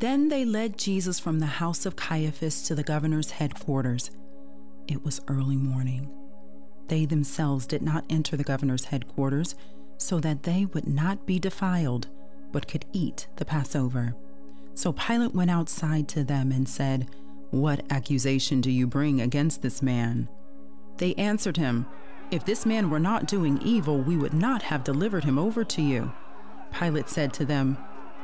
Then they led Jesus from the house of Caiaphas to the governor's headquarters. It was early morning. They themselves did not enter the governor's headquarters so that they would not be defiled, but could eat the Passover. So Pilate went outside to them and said, What accusation do you bring against this man? They answered him, If this man were not doing evil, we would not have delivered him over to you. Pilate said to them,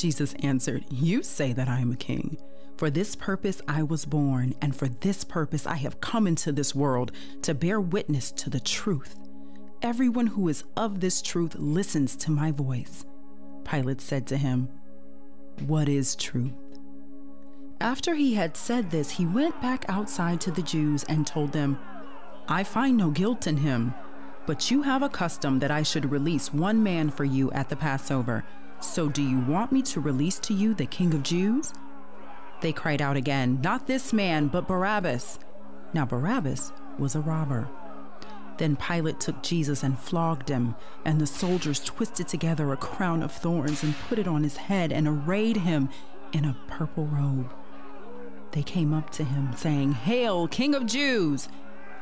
Jesus answered, You say that I am a king. For this purpose I was born, and for this purpose I have come into this world to bear witness to the truth. Everyone who is of this truth listens to my voice. Pilate said to him, What is truth? After he had said this, he went back outside to the Jews and told them, I find no guilt in him, but you have a custom that I should release one man for you at the Passover. So do you want me to release to you the King of Jews? They cried out again, Not this man, but Barabbas. Now Barabbas was a robber. Then Pilate took Jesus and flogged him, and the soldiers twisted together a crown of thorns and put it on his head and arrayed him in a purple robe. They came up to him, saying, Hail, King of Jews!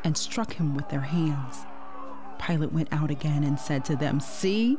and struck him with their hands. Pilate went out again and said to them, See,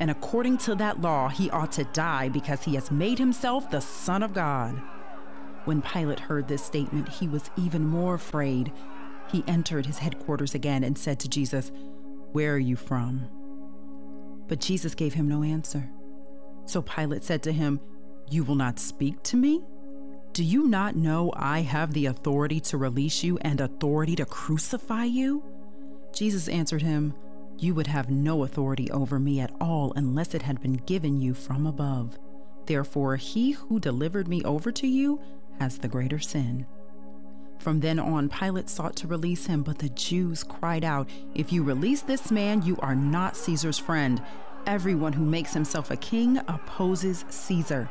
and according to that law, he ought to die because he has made himself the Son of God. When Pilate heard this statement, he was even more afraid. He entered his headquarters again and said to Jesus, Where are you from? But Jesus gave him no answer. So Pilate said to him, You will not speak to me? Do you not know I have the authority to release you and authority to crucify you? Jesus answered him, you would have no authority over me at all unless it had been given you from above. Therefore, he who delivered me over to you has the greater sin. From then on, Pilate sought to release him, but the Jews cried out, If you release this man, you are not Caesar's friend. Everyone who makes himself a king opposes Caesar.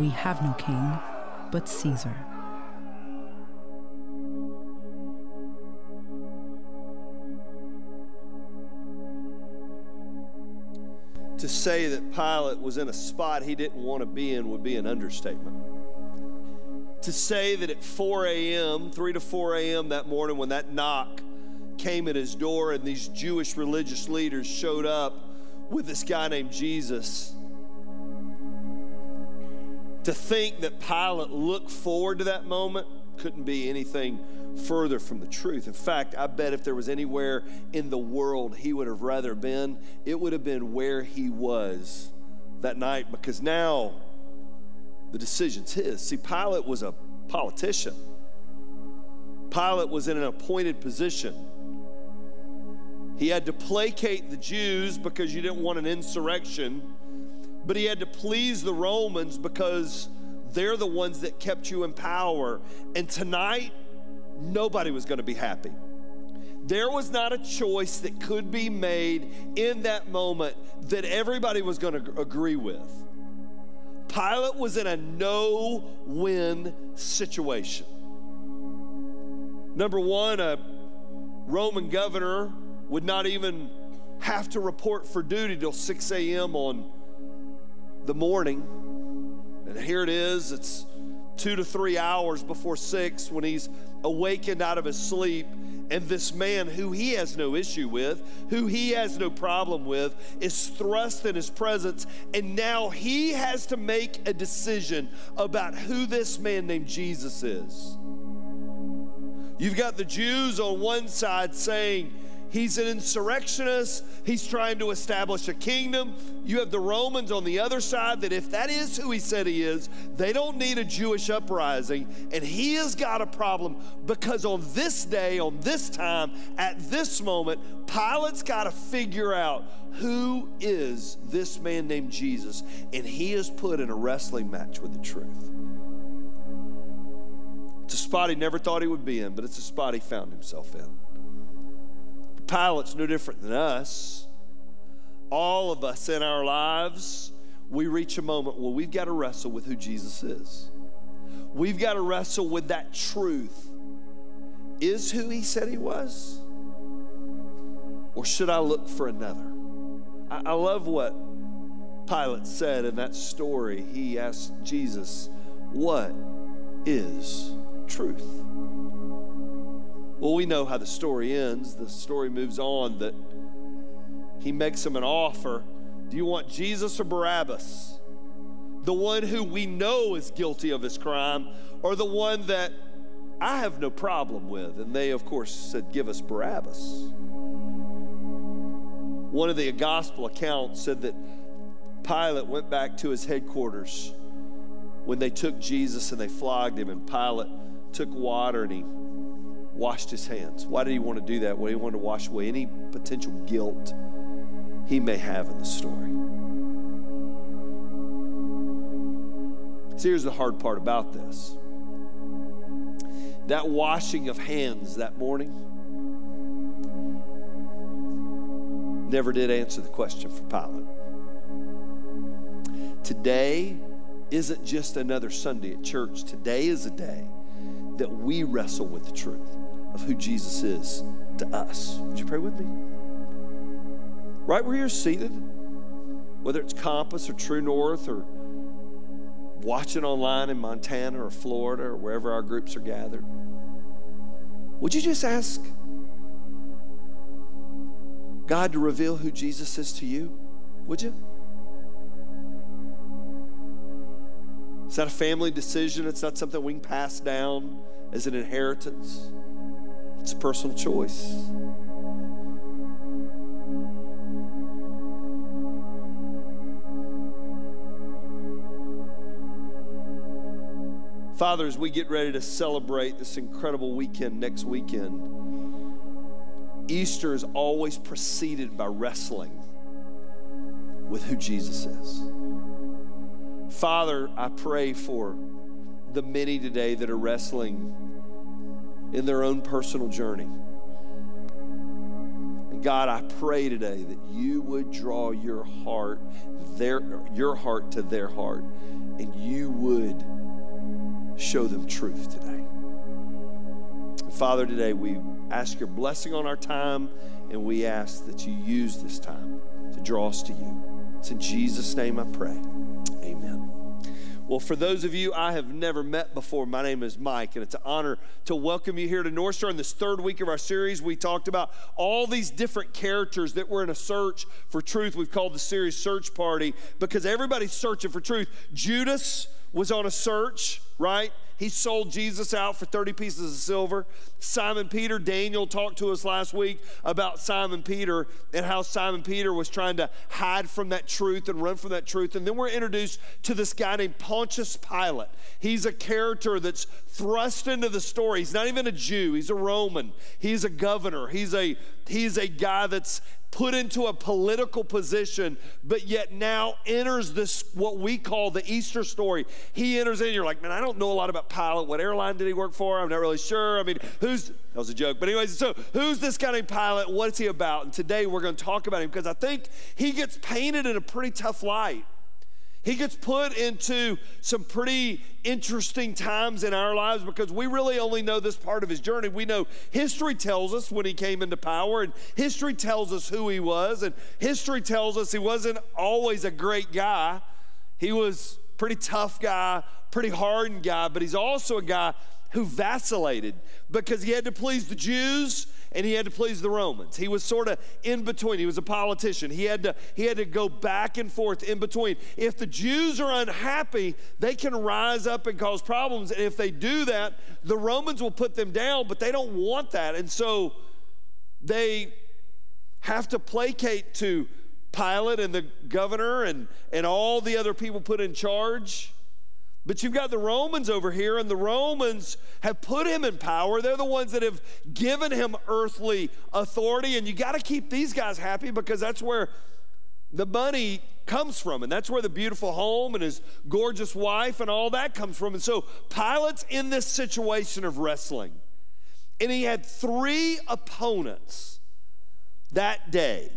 We have no king but Caesar. To say that Pilate was in a spot he didn't want to be in would be an understatement. To say that at 4 a.m., 3 to 4 a.m. that morning, when that knock came at his door and these Jewish religious leaders showed up with this guy named Jesus, to think that Pilate looked forward to that moment couldn't be anything further from the truth. In fact, I bet if there was anywhere in the world he would have rather been, it would have been where he was that night because now the decision's his. See, Pilate was a politician. Pilate was in an appointed position. He had to placate the Jews because you didn't want an insurrection, but he had to please the Romans because they're the ones that kept you in power. And tonight, nobody was going to be happy. There was not a choice that could be made in that moment that everybody was going to agree with. Pilate was in a no win situation. Number one, a Roman governor would not even have to report for duty till 6 a.m. on the morning. And here it is, it's two to three hours before six when he's awakened out of his sleep. And this man, who he has no issue with, who he has no problem with, is thrust in his presence. And now he has to make a decision about who this man named Jesus is. You've got the Jews on one side saying, He's an insurrectionist. He's trying to establish a kingdom. You have the Romans on the other side that if that is who he said he is, they don't need a Jewish uprising. And he has got a problem because on this day, on this time, at this moment, Pilate's got to figure out who is this man named Jesus. And he is put in a wrestling match with the truth. It's a spot he never thought he would be in, but it's a spot he found himself in. Pilate's no different than us. All of us in our lives, we reach a moment where we've got to wrestle with who Jesus is. We've got to wrestle with that truth. Is who he said he was? Or should I look for another? I, I love what Pilate said in that story. He asked Jesus, What is truth? Well, we know how the story ends. The story moves on that he makes him an offer. Do you want Jesus or Barabbas? The one who we know is guilty of his crime, or the one that I have no problem with? And they, of course, said, Give us Barabbas. One of the gospel accounts said that Pilate went back to his headquarters when they took Jesus and they flogged him, and Pilate took water and he washed his hands. Why did he want to do that? Well, he wanted to wash away any potential guilt he may have in the story. See, here's the hard part about this that washing of hands that morning never did answer the question for Pilate. Today isn't just another Sunday at church, today is a day that we wrestle with the truth of who Jesus is to us. Would you pray with me? Right where you're seated, whether it's Compass or True North or watching online in Montana or Florida or wherever our groups are gathered, would you just ask God to reveal who Jesus is to you? Would you? It's not a family decision. It's not something we can pass down as an inheritance. It's a personal choice. Father, as we get ready to celebrate this incredible weekend next weekend, Easter is always preceded by wrestling with who Jesus is. Father, I pray for the many today that are wrestling in their own personal journey. And God, I pray today that you would draw your heart, their, your heart to their heart, and you would show them truth today. Father, today we ask your blessing on our time, and we ask that you use this time to draw us to you. It's in Jesus' name I pray. Amen. Well, for those of you I have never met before, my name is Mike, and it's an honor to welcome you here to North Star. In this third week of our series, we talked about all these different characters that were in a search for truth. We've called the series Search Party because everybody's searching for truth. Judas was on a search, right? He sold Jesus out for 30 pieces of silver. Simon Peter, Daniel talked to us last week about Simon Peter and how Simon Peter was trying to hide from that truth and run from that truth. And then we're introduced to this guy named Pontius Pilate. He's a character that's thrust into the story. He's not even a Jew, he's a Roman. He's a governor. He's a he's a guy that's put into a political position, but yet now enters this, what we call the Easter story. He enters in, you're like, man, I don't know a lot about Pilate. What airline did he work for? I'm not really sure. I mean, who's, that was a joke. But, anyways, so who's this guy named Pilate? What's he about? And today we're going to talk about him because I think he gets painted in a pretty tough light. He gets put into some pretty interesting times in our lives because we really only know this part of his journey. We know history tells us when he came into power, and history tells us who he was, and history tells us he wasn't always a great guy. He was pretty tough guy, pretty hardened guy, but he's also a guy who vacillated because he had to please the Jews and he had to please the Romans. He was sort of in between. He was a politician. He had to he had to go back and forth in between. If the Jews are unhappy, they can rise up and cause problems and if they do that, the Romans will put them down, but they don't want that. And so they have to placate to Pilate and the governor and, and all the other people put in charge. But you've got the Romans over here, and the Romans have put him in power. They're the ones that have given him earthly authority. And you got to keep these guys happy because that's where the money comes from. And that's where the beautiful home and his gorgeous wife and all that comes from. And so Pilate's in this situation of wrestling. And he had three opponents that day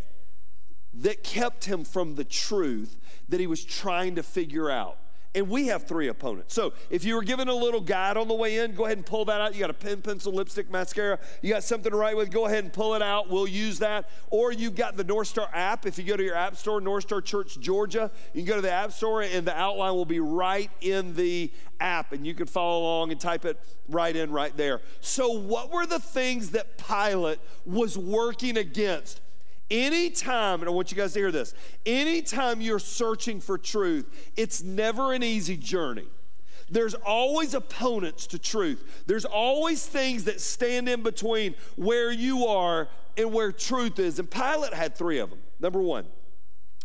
that kept him from the truth that he was trying to figure out and we have three opponents. So if you were given a little guide on the way in, go ahead and pull that out. You got a pen, pencil, lipstick, mascara. You got something to write with, go ahead and pull it out. We'll use that. Or you've got the North Star app. If you go to your app store, North Star Church Georgia, you can go to the app store and the outline will be right in the app and you can follow along and type it right in right there. So what were the things that Pilate was working against? Anytime, and I want you guys to hear this, anytime you're searching for truth, it's never an easy journey. There's always opponents to truth. There's always things that stand in between where you are and where truth is. And Pilate had three of them. Number one,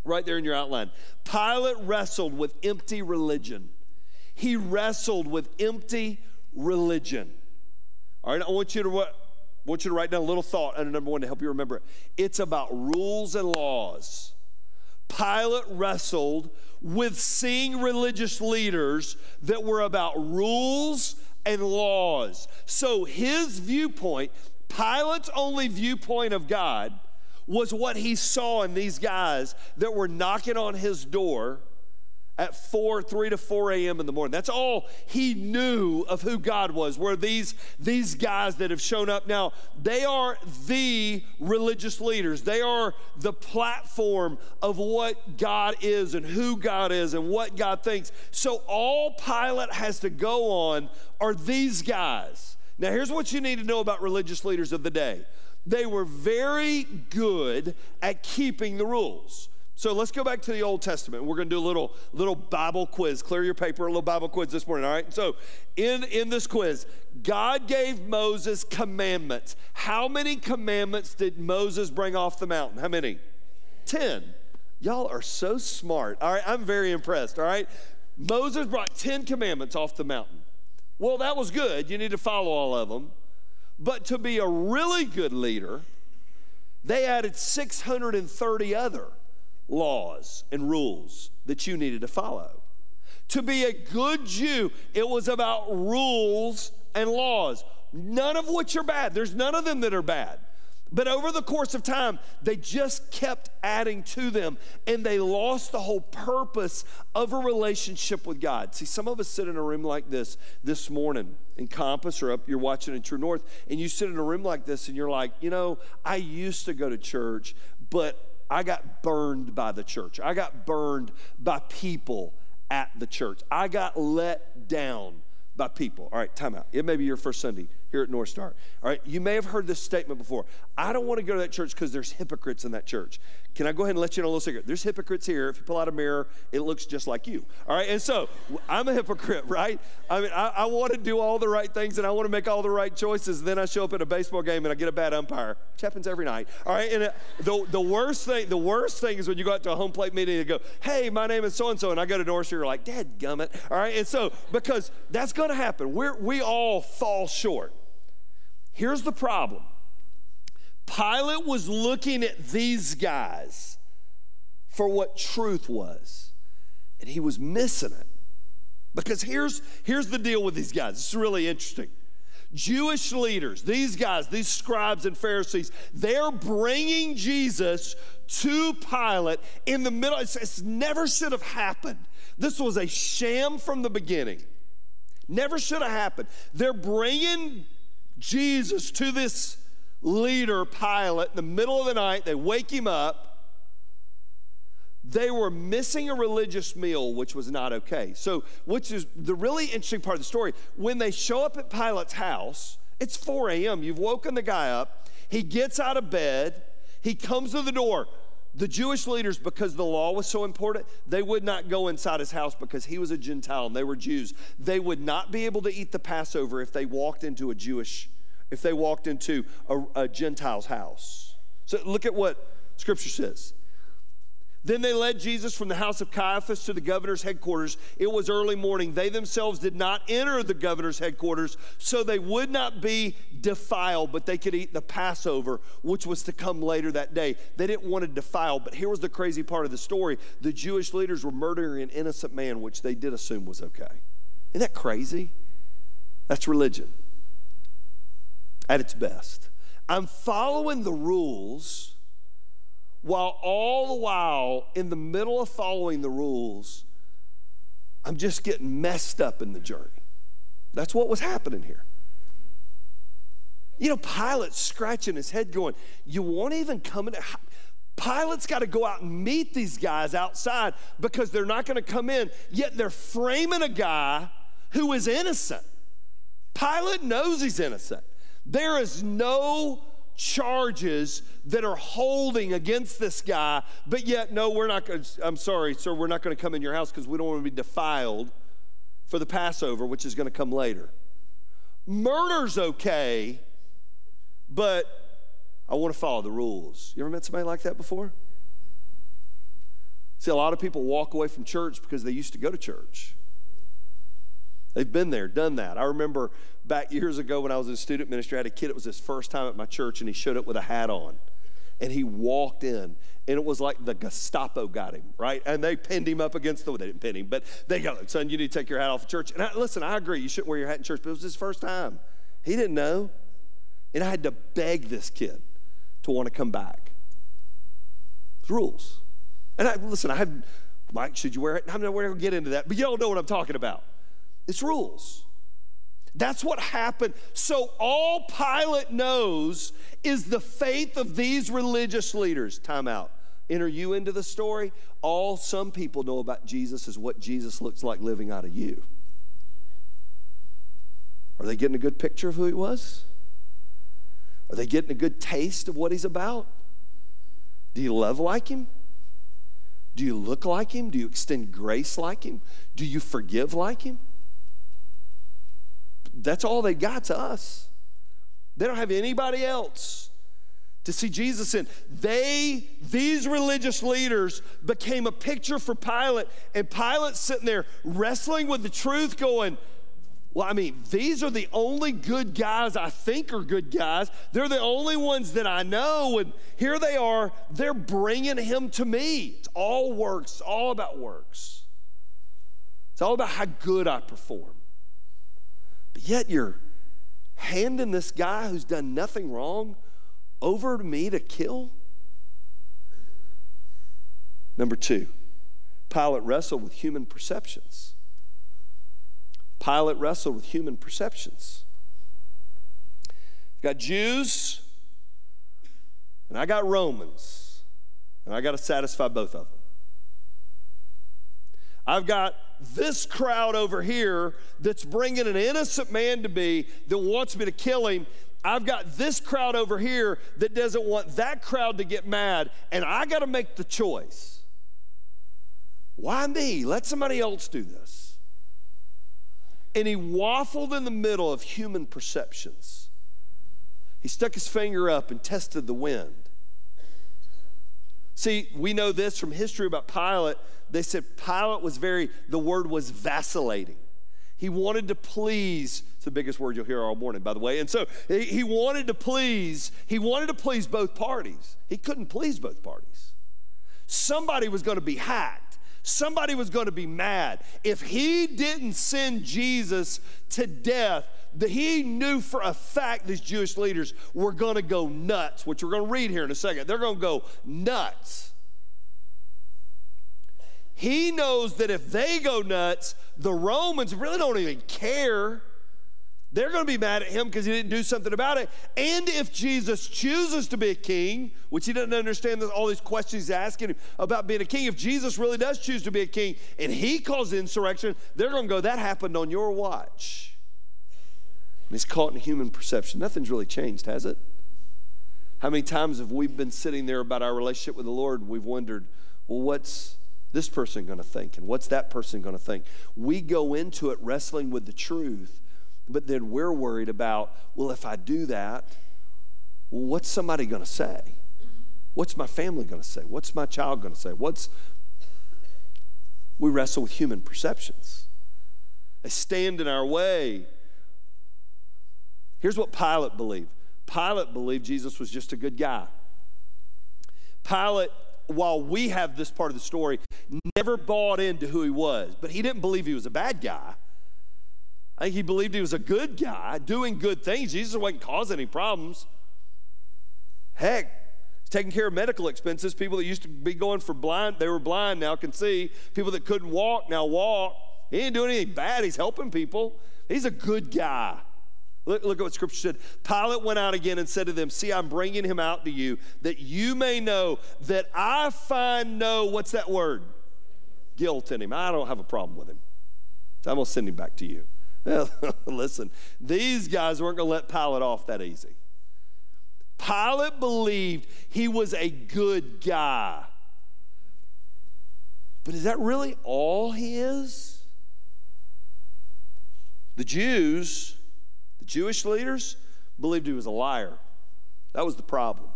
right there in your outline Pilate wrestled with empty religion. He wrestled with empty religion. All right, I want you to what I want you to write down a little thought under number one to help you remember it. It's about rules and laws. Pilate wrestled with seeing religious leaders that were about rules and laws. So his viewpoint, Pilate's only viewpoint of God, was what he saw in these guys that were knocking on his door at 4, 3 to 4 a.m. in the morning. That's all he knew of who God was, were these, these guys that have shown up now. They are the religious leaders. They are the platform of what God is and who God is and what God thinks. So all Pilate has to go on are these guys. Now, here's what you need to know about religious leaders of the day they were very good at keeping the rules. So let's go back to the Old Testament. We're going to do a little little Bible quiz. Clear your paper, a little Bible quiz this morning, all right? So in in this quiz, God gave Moses commandments. How many commandments did Moses bring off the mountain? How many? 10. Y'all are so smart. All right, I'm very impressed, all right? Moses brought 10 commandments off the mountain. Well, that was good. You need to follow all of them. But to be a really good leader, they added 630 other laws and rules that you needed to follow. To be a good Jew, it was about rules and laws, none of which are bad. There's none of them that are bad. But over the course of time, they just kept adding to them and they lost the whole purpose of a relationship with God. See, some of us sit in a room like this this morning in Compass or up, you're watching in True North, and you sit in a room like this and you're like, you know, I used to go to church, but I got burned by the church. I got burned by people at the church. I got let down by people. All right, time out. It may be your first Sunday here at North Star. All right, you may have heard this statement before. I don't want to go to that church because there's hypocrites in that church. Can I go ahead and let you know a little secret? There's hypocrites here. If you pull out a mirror, it looks just like you. All right, and so I'm a hypocrite, right? I mean, I, I want to do all the right things and I want to make all the right choices. Then I show up at a baseball game and I get a bad umpire, which happens every night. All right, and the, the worst thing, the worst thing is when you go out to a home plate meeting and go, "Hey, my name is so and so," and I go to North Star, you're like, "Dad, gummit." All right, and so because that's going to happen. We're we all fall short. Here's the problem Pilate was looking at these guys for what truth was, and he was missing it. Because here's, here's the deal with these guys. Is really interesting. Jewish leaders, these guys, these scribes and Pharisees, they're bringing Jesus to Pilate in the middle. It's, it's never should have happened. This was a sham from the beginning. Never should have happened. They're bringing Jesus to this leader, Pilate, in the middle of the night. They wake him up. They were missing a religious meal, which was not okay. So, which is the really interesting part of the story. When they show up at Pilate's house, it's 4 a.m. You've woken the guy up. He gets out of bed. He comes to the door. The Jewish leaders, because the law was so important, they would not go inside his house because he was a Gentile and they were Jews. They would not be able to eat the Passover if they walked into a Jewish, if they walked into a, a Gentile's house. So look at what Scripture says. Then they led Jesus from the house of Caiaphas to the governor's headquarters. It was early morning. They themselves did not enter the governor's headquarters, so they would not be defiled, but they could eat the Passover, which was to come later that day. They didn't want to defile, but here was the crazy part of the story the Jewish leaders were murdering an innocent man, which they did assume was okay. Isn't that crazy? That's religion at its best. I'm following the rules while all the while, in the middle of following the rules, I'm just getting messed up in the journey. That's what was happening here. You know, Pilate's scratching his head, going, You won't even come in. Pilate's got to go out and meet these guys outside because they're not going to come in, yet they're framing a guy who is innocent. Pilate knows he's innocent. There is no charges that are holding against this guy, but yet, no, we're not going to, I'm sorry, sir, we're not going to come in your house because we don't want to be defiled for the Passover, which is going to come later. Murder's okay, but I want to follow the rules. You ever met somebody like that before? See, a lot of people walk away from church because they used to go to church. They've been there, done that. I remember back years ago when I was in student ministry, I had a kid, it was his first time at my church, and he showed up with a hat on. And he walked in, and it was like the Gestapo got him, right? And they pinned him up against the, they didn't pin him, but they go, son, you need to take your hat off at church. And I, listen, I agree, you shouldn't wear your hat in church, but it was his first time. He didn't know. And I had to beg this kid to want to come back. It's rules. And I, listen, I Mike, should you wear it? I'm not going to get into that, but y'all know what I'm talking about. It's rules. That's what happened. So, all Pilate knows is the faith of these religious leaders. Time out. Enter you into the story. All some people know about Jesus is what Jesus looks like living out of you. Are they getting a good picture of who he was? Are they getting a good taste of what he's about? Do you love like him? Do you look like him? Do you extend grace like him? Do you forgive like him? That's all they got to us. They don't have anybody else to see Jesus in. They, these religious leaders, became a picture for Pilate, and Pilate's sitting there wrestling with the truth, going, well, I mean, these are the only good guys I think are good guys. They're the only ones that I know. And here they are, they're bringing him to me. It's all works, it's all about works. It's all about how good I perform. But yet you're handing this guy who's done nothing wrong over to me to kill? Number two, Pilate wrestled with human perceptions. Pilate wrestled with human perceptions. Got Jews, and I got Romans, and I got to satisfy both of them. I've got this crowd over here that's bringing an innocent man to me that wants me to kill him. I've got this crowd over here that doesn't want that crowd to get mad, and I got to make the choice. Why me? Let somebody else do this. And he waffled in the middle of human perceptions. He stuck his finger up and tested the wind. See, we know this from history about Pilate. They said Pilate was very, the word was vacillating. He wanted to please, it's the biggest word you'll hear all morning, by the way. And so he, he wanted to please, he wanted to please both parties. He couldn't please both parties. Somebody was going to be hacked somebody was going to be mad. If he didn't send Jesus to death, that he knew for a fact these Jewish leaders were going to go nuts, which we're going to read here in a second. They're going to go nuts. He knows that if they go nuts, the Romans really don't even care. They're going to be mad at him because he didn't do something about it. And if Jesus chooses to be a king, which he doesn't understand all these questions he's asking about being a king, if Jesus really does choose to be a king and he calls insurrection, they're going to go, that happened on your watch. And he's caught in human perception. Nothing's really changed, has it? How many times have we been sitting there about our relationship with the Lord and we've wondered, well, what's this person going to think? And what's that person going to think? We go into it wrestling with the truth but then we're worried about, well, if I do that, what's somebody going to say? What's my family going to say? What's my child going to say? What's we wrestle with human perceptions. They stand in our way. Here's what Pilate believed. Pilate believed Jesus was just a good guy. Pilate, while we have this part of the story, never bought into who he was, but he didn't believe he was a bad guy. I think he believed he was a good guy doing good things. Jesus wasn't causing any problems. Heck, he's taking care of medical expenses. People that used to be going for blind, they were blind, now can see. People that couldn't walk, now walk. He ain't doing anything bad. He's helping people. He's a good guy. Look, look, at what scripture said. Pilate went out again and said to them, See, I'm bringing him out to you that you may know that I find no, what's that word? Guilt in him. I don't have a problem with him. So I'm going to send him back to you. Listen, these guys weren't going to let Pilate off that easy. Pilate believed he was a good guy. But is that really all he is? The Jews, Jewish leaders, believed he was a liar. That was the problem.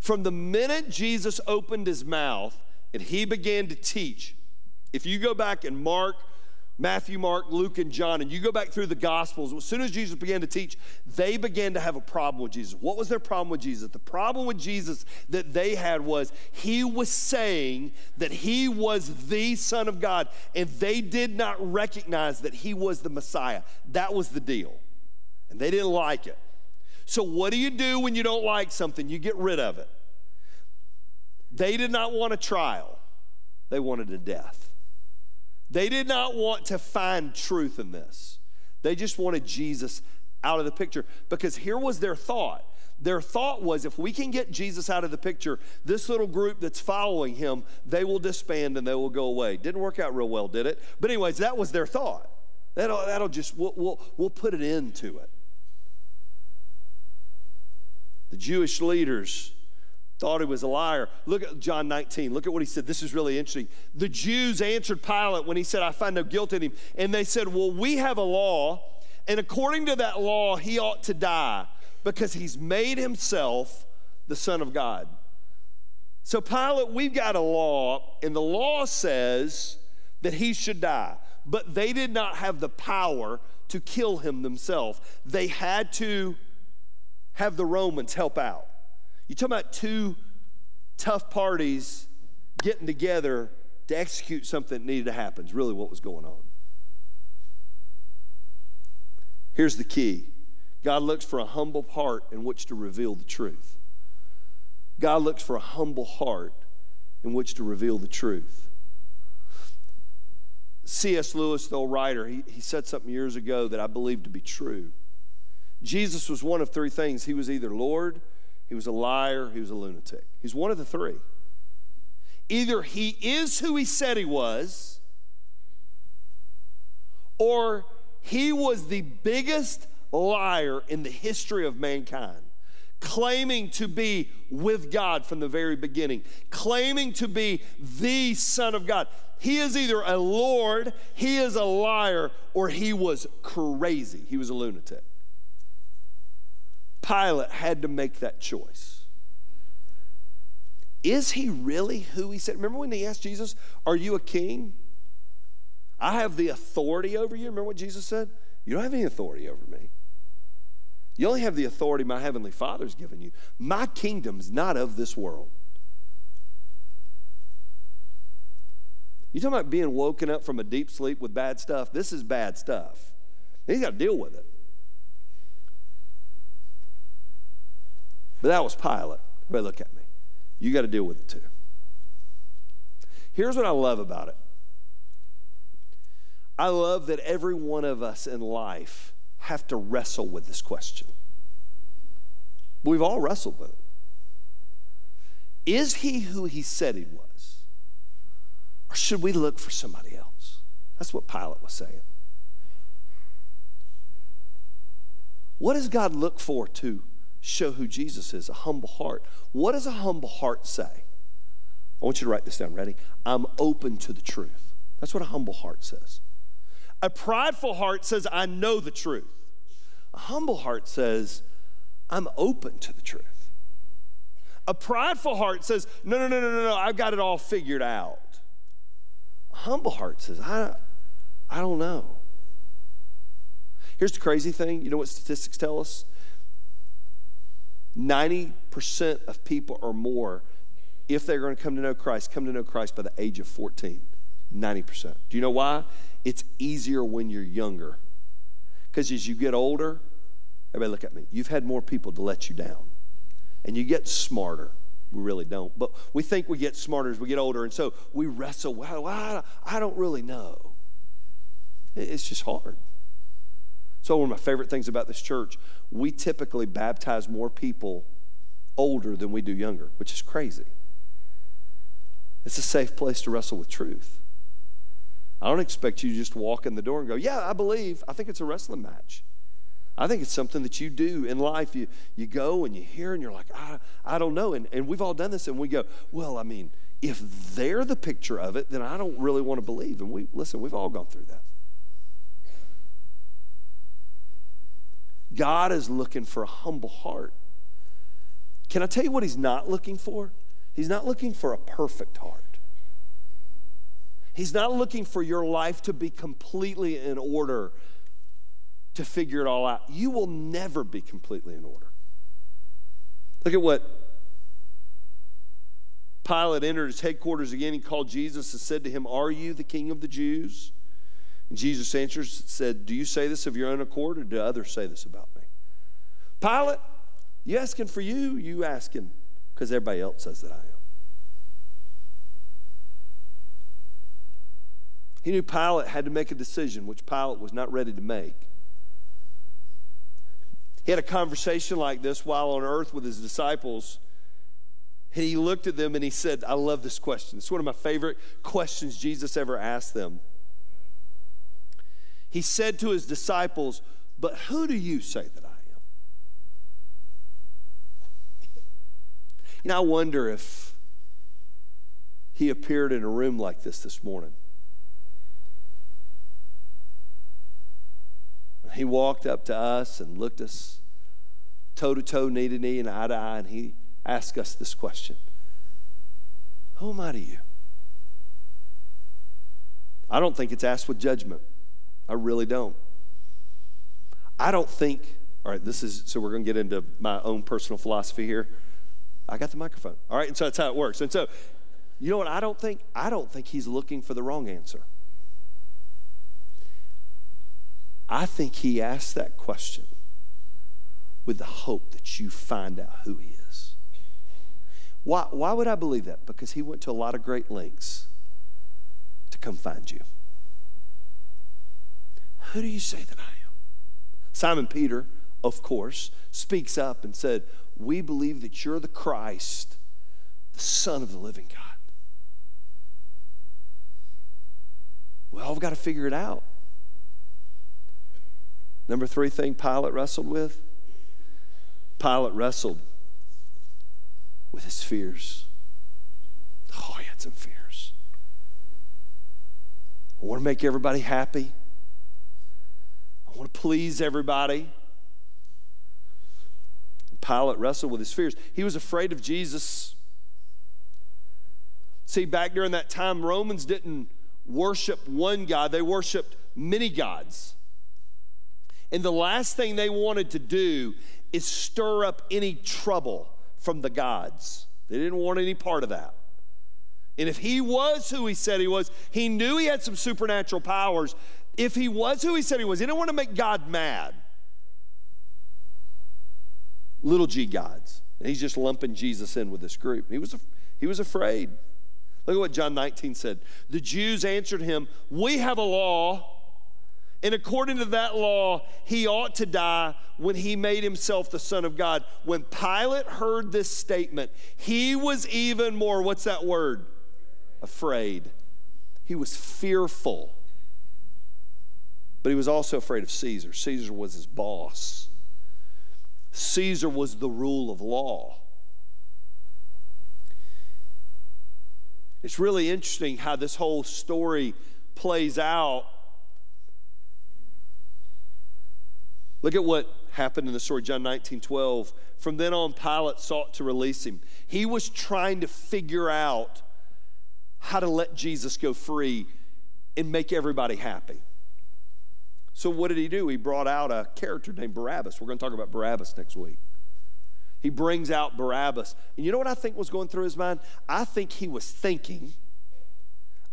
From the minute Jesus opened his mouth and he began to teach, if you go back and Mark, Matthew, Mark, Luke, and John, and you go back through the Gospels, as soon as Jesus began to teach, they began to have a problem with Jesus. What was their problem with Jesus? The problem with Jesus that they had was he was saying that he was the Son of God, and they did not recognize that he was the Messiah. That was the deal. And they didn't like it. So, what do you do when you don't like something? You get rid of it. They did not want a trial, they wanted a death. They did not want to find truth in this. They just wanted Jesus out of the picture because here was their thought. Their thought was if we can get Jesus out of the picture, this little group that's following him, they will disband and they will go away. Didn't work out real well, did it? But, anyways, that was their thought. That'll, that'll just, we'll, we'll, we'll put an end to it. The Jewish leaders thought he was a liar. Look at John 19. Look at what he said. This is really interesting. The Jews answered Pilate when he said, I find no guilt in him. And they said, Well, we have a law, and according to that law, he ought to die because he's made himself the Son of God. So, Pilate, we've got a law, and the law says that he should die. But they did not have the power to kill him themselves. They had to have the Romans help out. You talk about two tough parties getting together to execute something that needed to happen, is really what was going on. Here's the key God looks for a humble heart in which to reveal the truth. God looks for a humble heart in which to reveal the truth. C.S. Lewis, the old writer, he, he said something years ago that I believe to be true. Jesus was one of three things. He was either Lord, he was a liar, he was a lunatic. He's one of the three. Either he is who he said he was, or he was the biggest liar in the history of mankind, claiming to be with God from the very beginning, claiming to be the Son of God. He is either a Lord, he is a liar, or he was crazy. He was a lunatic. Pilate had to make that choice. Is he really who he said? Remember when he asked Jesus, Are you a king? I have the authority over you. Remember what Jesus said? You don't have any authority over me. You only have the authority my heavenly Father's given you. My kingdom's not of this world. You talking about being woken up from a deep sleep with bad stuff? This is bad stuff. He's got to deal with it. But that was Pilate. Everybody look at me. You got to deal with it too. Here's what I love about it I love that every one of us in life have to wrestle with this question. We've all wrestled with it. Is he who he said he was? Or should we look for somebody else? That's what Pilate was saying. What does God look for to show who Jesus is, a humble heart. What does a humble heart say? I want you to write this down. Ready? I'm open to the truth. That's what a humble heart says. A prideful heart says, I know the truth. A humble heart says, I'm open to the truth. A prideful heart says, No, no, no, no, no, no, I've got it all figured out. A humble heart says, I, I don't know. Here's the crazy thing you know what statistics tell us? 90% of people or more, if they're going to come to know Christ, come to know Christ by the age of 14. 90%. Do you know why? It's easier when you're younger. Because as you get older, everybody look at me, you've had more people to let you down. And you get smarter. We really don't. But we think we get smarter as we get older. And so we wrestle, well, I don't really know. It's just hard. So, one of my favorite things about this church, we typically baptize more people older than we do younger, which is crazy. It's a safe place to wrestle with truth. I don't expect you to just walk in the door and go, Yeah, I believe. I think it's a wrestling match. I think it's something that you do in life. You, you go and you hear and you're like, I, I don't know. And, and we've all done this and we go, Well, I mean, if they're the picture of it, then I don't really want to believe. And we, listen, we've all gone through that. God is looking for a humble heart. Can I tell you what He's not looking for? He's not looking for a perfect heart. He's not looking for your life to be completely in order to figure it all out. You will never be completely in order. Look at what Pilate entered his headquarters again. He called Jesus and said to him, Are you the king of the Jews? And Jesus answered, said, Do you say this of your own accord, or do others say this about me? Pilate, you asking for you? You asking because everybody else says that I am. He knew Pilate had to make a decision, which Pilate was not ready to make. He had a conversation like this while on earth with his disciples. He looked at them and he said, I love this question. It's one of my favorite questions Jesus ever asked them he said to his disciples, But who do you say that I am? You know, I wonder if he appeared in a room like this this morning. He walked up to us and looked us toe to toe, knee to knee, and eye to eye, and he asked us this question Who am I to you? I don't think it's asked with judgment. I really don't. I don't think, all right, this is, so we're going to get into my own personal philosophy here. I got the microphone. All right, and so that's how it works. And so, you know what I don't think? I don't think he's looking for the wrong answer. I think he asked that question with the hope that you find out who he is. Why, why would I believe that? Because he went to a lot of great lengths to come find you. Who do you say that I am? Simon Peter, of course, speaks up and said, We believe that you're the Christ, the Son of the living God. Well, I've got to figure it out. Number three thing Pilate wrestled with Pilate wrestled with his fears. Oh, he had some fears. I want to make everybody happy. I want to please everybody. Pilate wrestled with his fears. He was afraid of Jesus. See, back during that time, Romans didn't worship one God, they worshiped many gods. And the last thing they wanted to do is stir up any trouble from the gods. They didn't want any part of that. And if he was who he said he was, he knew he had some supernatural powers. If he was who he said he was, he didn't want to make God mad. Little g gods. And he's just lumping Jesus in with this group. He was, he was afraid. Look at what John 19 said. The Jews answered him, We have a law and according to that law, he ought to die when he made himself the Son of God. When Pilate heard this statement, he was even more, what's that word? Afraid. He was fearful. But he was also afraid of Caesar. Caesar was his boss, Caesar was the rule of law. It's really interesting how this whole story plays out Look at what happened in the story, John 19, 12. From then on, Pilate sought to release him. He was trying to figure out how to let Jesus go free and make everybody happy. So, what did he do? He brought out a character named Barabbas. We're going to talk about Barabbas next week. He brings out Barabbas. And you know what I think was going through his mind? I think he was thinking,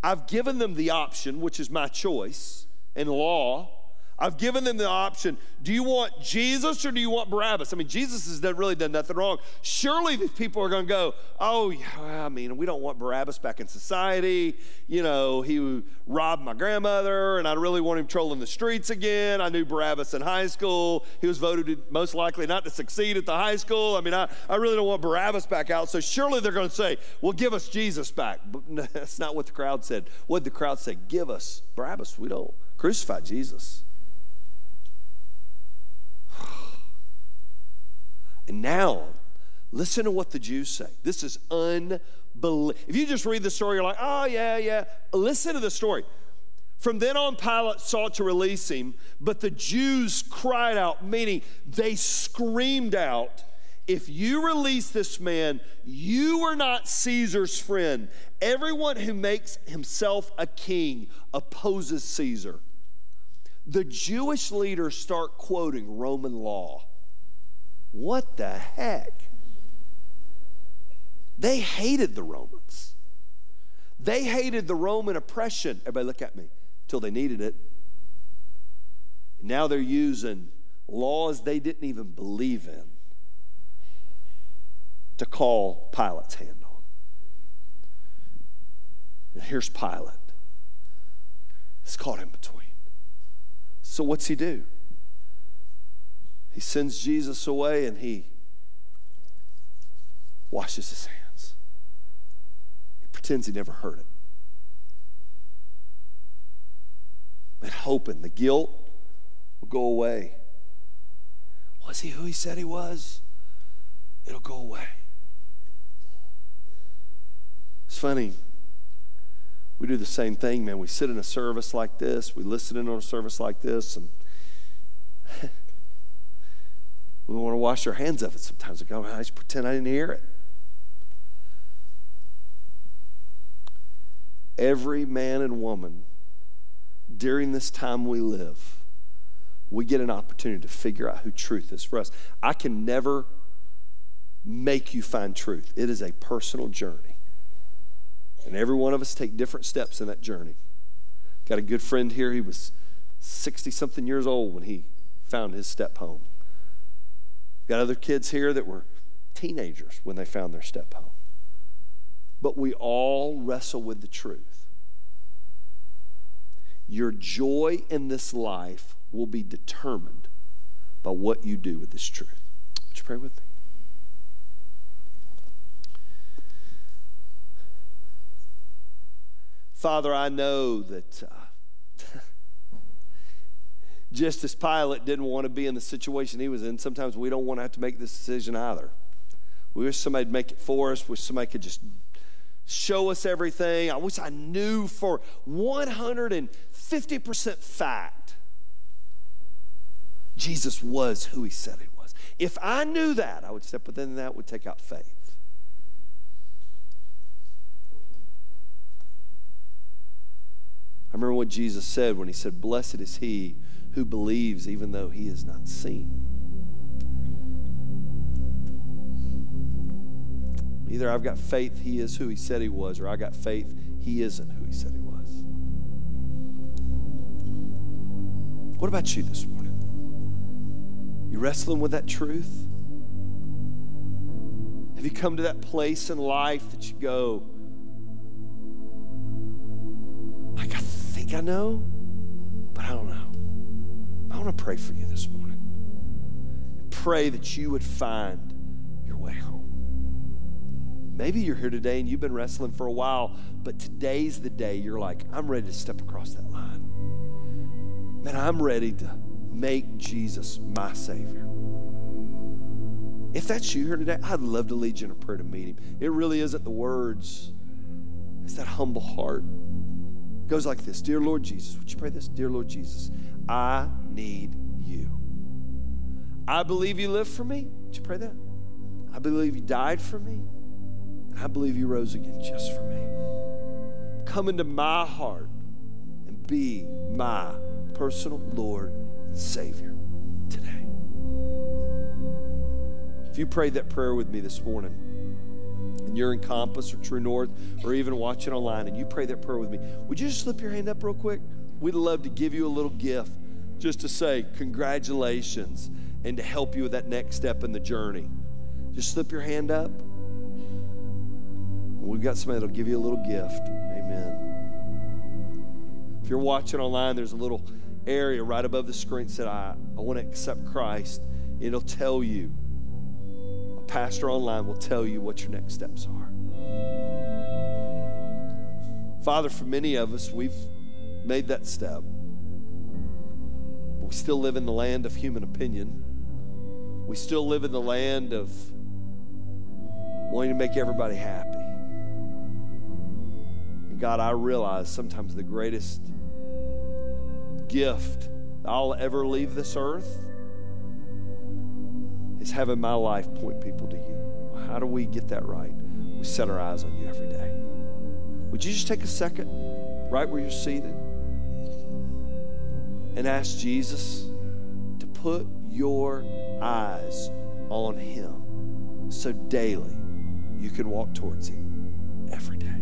I've given them the option, which is my choice in law I've given them the option do you want Jesus or do you want Barabbas? I mean, Jesus has done, really done nothing wrong. Surely these people are going to go, oh, yeah, I mean, we don't want Barabbas back in society. You know, he robbed my grandmother and I really want him trolling the streets again. I knew Barabbas in high school. He was voted most likely not to succeed at the high school. I mean, I, I really don't want Barabbas back out. So surely they're going to say, well, give us Jesus back. But that's not what the crowd said. What the crowd say? Give us Barabbas. We don't crucify Jesus. And now, listen to what the Jews say. This is unbelievable. If you just read the story, you're like, oh, yeah, yeah. Listen to the story. From then on, Pilate sought to release him, but the Jews cried out, meaning they screamed out, If you release this man, you are not Caesar's friend. Everyone who makes himself a king opposes Caesar. The Jewish leaders start quoting Roman law. What the heck? They hated the Romans. They hated the Roman oppression. Everybody, look at me. Till they needed it. Now they're using laws they didn't even believe in to call Pilate's hand on. And here's Pilate. It's caught in between. So what's he do? He sends Jesus away and he washes his hands. He pretends he never heard it. And hoping the guilt will go away. Was he who he said he was? It'll go away. It's funny. We do the same thing, man. We sit in a service like this, we listen in on a service like this, and We want to wash our hands of it sometimes. We go, I just pretend I didn't hear it. Every man and woman during this time we live, we get an opportunity to figure out who truth is for us. I can never make you find truth, it is a personal journey. And every one of us take different steps in that journey. Got a good friend here. He was 60 something years old when he found his step home. Got other kids here that were teenagers when they found their step home. But we all wrestle with the truth. Your joy in this life will be determined by what you do with this truth. Would you pray with me? Father, I know that uh, Just as Pilate didn't want to be in the situation he was in, sometimes we don't want to have to make this decision either. We wish somebody would make it for us, we wish somebody could just show us everything. I wish I knew for 150% fact Jesus was who he said he was. If I knew that, I would step within that, would take out faith. I remember what Jesus said when he said, Blessed is he who believes even though he is not seen. Either I've got faith he is who he said he was, or I got faith he isn't who he said he was. What about you this morning? You wrestling with that truth? Have you come to that place in life that you go, like, I think I know, want to pray for you this morning. Pray that you would find your way home. Maybe you're here today and you've been wrestling for a while, but today's the day you're like, I'm ready to step across that line. Man, I'm ready to make Jesus my Savior. If that's you here today, I'd love to lead you in a prayer to meet Him. It really isn't the words, it's that humble heart. It goes like this Dear Lord Jesus, would you pray this? Dear Lord Jesus, I need you. I believe you lived for me. Did you pray that? I believe you died for me. And I believe you rose again just for me. Come into my heart and be my personal Lord and Savior today. If you prayed that prayer with me this morning, and you're in Compass or True North or even watching online, and you pray that prayer with me, would you just slip your hand up real quick? We'd love to give you a little gift just to say congratulations and to help you with that next step in the journey. Just slip your hand up. We've got somebody that'll give you a little gift. Amen. If you're watching online, there's a little area right above the screen that said, I, I want to accept Christ. It'll tell you. A pastor online will tell you what your next steps are. Father, for many of us, we've made that step. We still live in the land of human opinion. We still live in the land of wanting to make everybody happy. And God, I realize sometimes the greatest gift I'll ever leave this earth is having my life point people to you. How do we get that right? We set our eyes on you every day. Would you just take a second, right where you're seated, and ask Jesus to put your eyes on Him so daily you can walk towards Him every day?